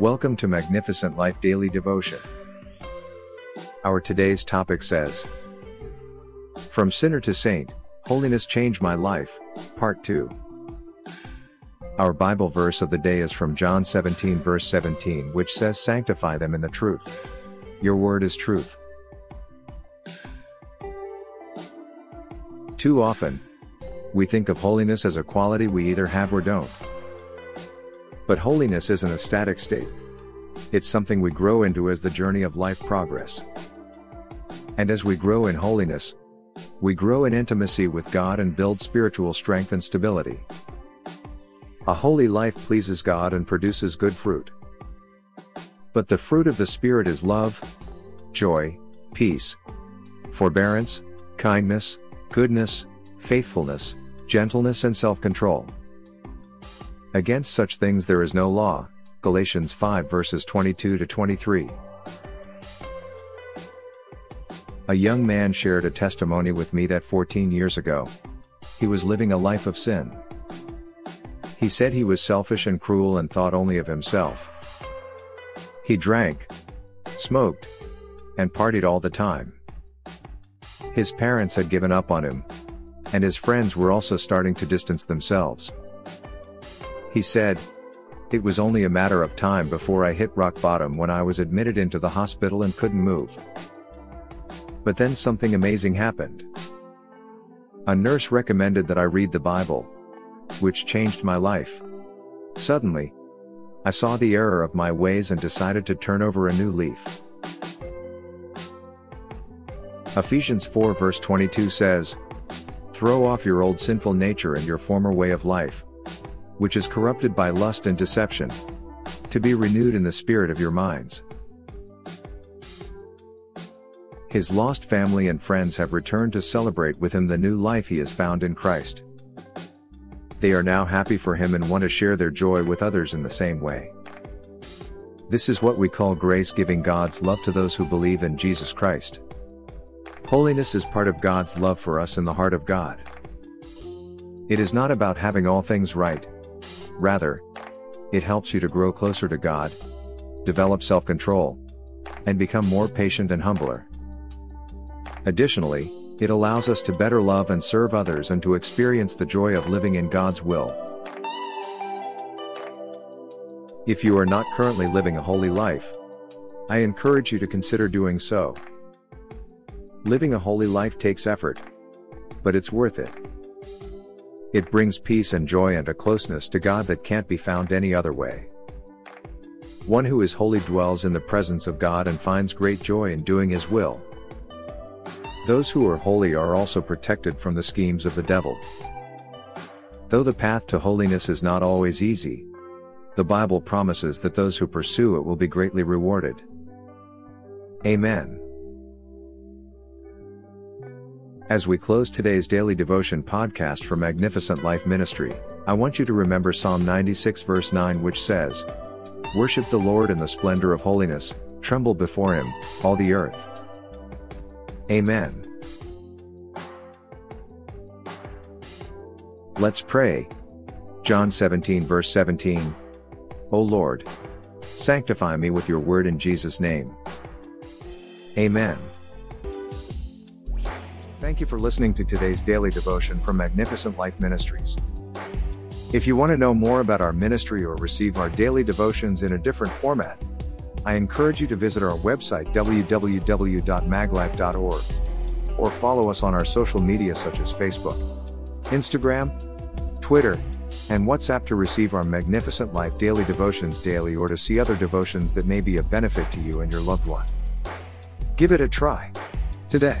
Welcome to Magnificent Life Daily Devotion. Our today's topic says From Sinner to Saint, Holiness Changed My Life, Part 2. Our Bible verse of the day is from John 17, verse 17, which says, Sanctify them in the truth. Your word is truth. Too often, we think of holiness as a quality we either have or don't. But holiness isn't a static state. It's something we grow into as the journey of life progress. And as we grow in holiness, we grow in intimacy with God and build spiritual strength and stability. A holy life pleases God and produces good fruit. But the fruit of the Spirit is love, joy, peace, forbearance, kindness, goodness, faithfulness, gentleness and self-control. Against such things there is no law. Galatians 5 verses 22 to 23. A young man shared a testimony with me that 14 years ago, he was living a life of sin. He said he was selfish and cruel and thought only of himself. He drank, smoked, and partied all the time. His parents had given up on him, and his friends were also starting to distance themselves. He said, It was only a matter of time before I hit rock bottom when I was admitted into the hospital and couldn't move. But then something amazing happened. A nurse recommended that I read the Bible, which changed my life. Suddenly, I saw the error of my ways and decided to turn over a new leaf. Ephesians 4 verse 22 says, Throw off your old sinful nature and your former way of life, which is corrupted by lust and deception, to be renewed in the spirit of your minds. His lost family and friends have returned to celebrate with him the new life he has found in Christ. They are now happy for him and want to share their joy with others in the same way. This is what we call grace giving God's love to those who believe in Jesus Christ. Holiness is part of God's love for us in the heart of God. It is not about having all things right. Rather, it helps you to grow closer to God, develop self-control, and become more patient and humbler. Additionally, it allows us to better love and serve others and to experience the joy of living in God's will. If you are not currently living a holy life, I encourage you to consider doing so. Living a holy life takes effort. But it's worth it. It brings peace and joy and a closeness to God that can't be found any other way. One who is holy dwells in the presence of God and finds great joy in doing His will. Those who are holy are also protected from the schemes of the devil. Though the path to holiness is not always easy, the Bible promises that those who pursue it will be greatly rewarded. Amen. As we close today's daily devotion podcast for Magnificent Life Ministry, I want you to remember Psalm 96 verse 9 which says, Worship the Lord in the splendor of holiness, tremble before him, all the earth. Amen. Let's pray. John 17 verse 17. O Lord, sanctify me with your word in Jesus' name. Amen. Thank you for listening to today's daily devotion from Magnificent Life Ministries. If you want to know more about our ministry or receive our daily devotions in a different format, I encourage you to visit our website www.maglife.org or follow us on our social media such as Facebook, Instagram, Twitter, and WhatsApp to receive our Magnificent Life daily devotions daily or to see other devotions that may be a benefit to you and your loved one. Give it a try today.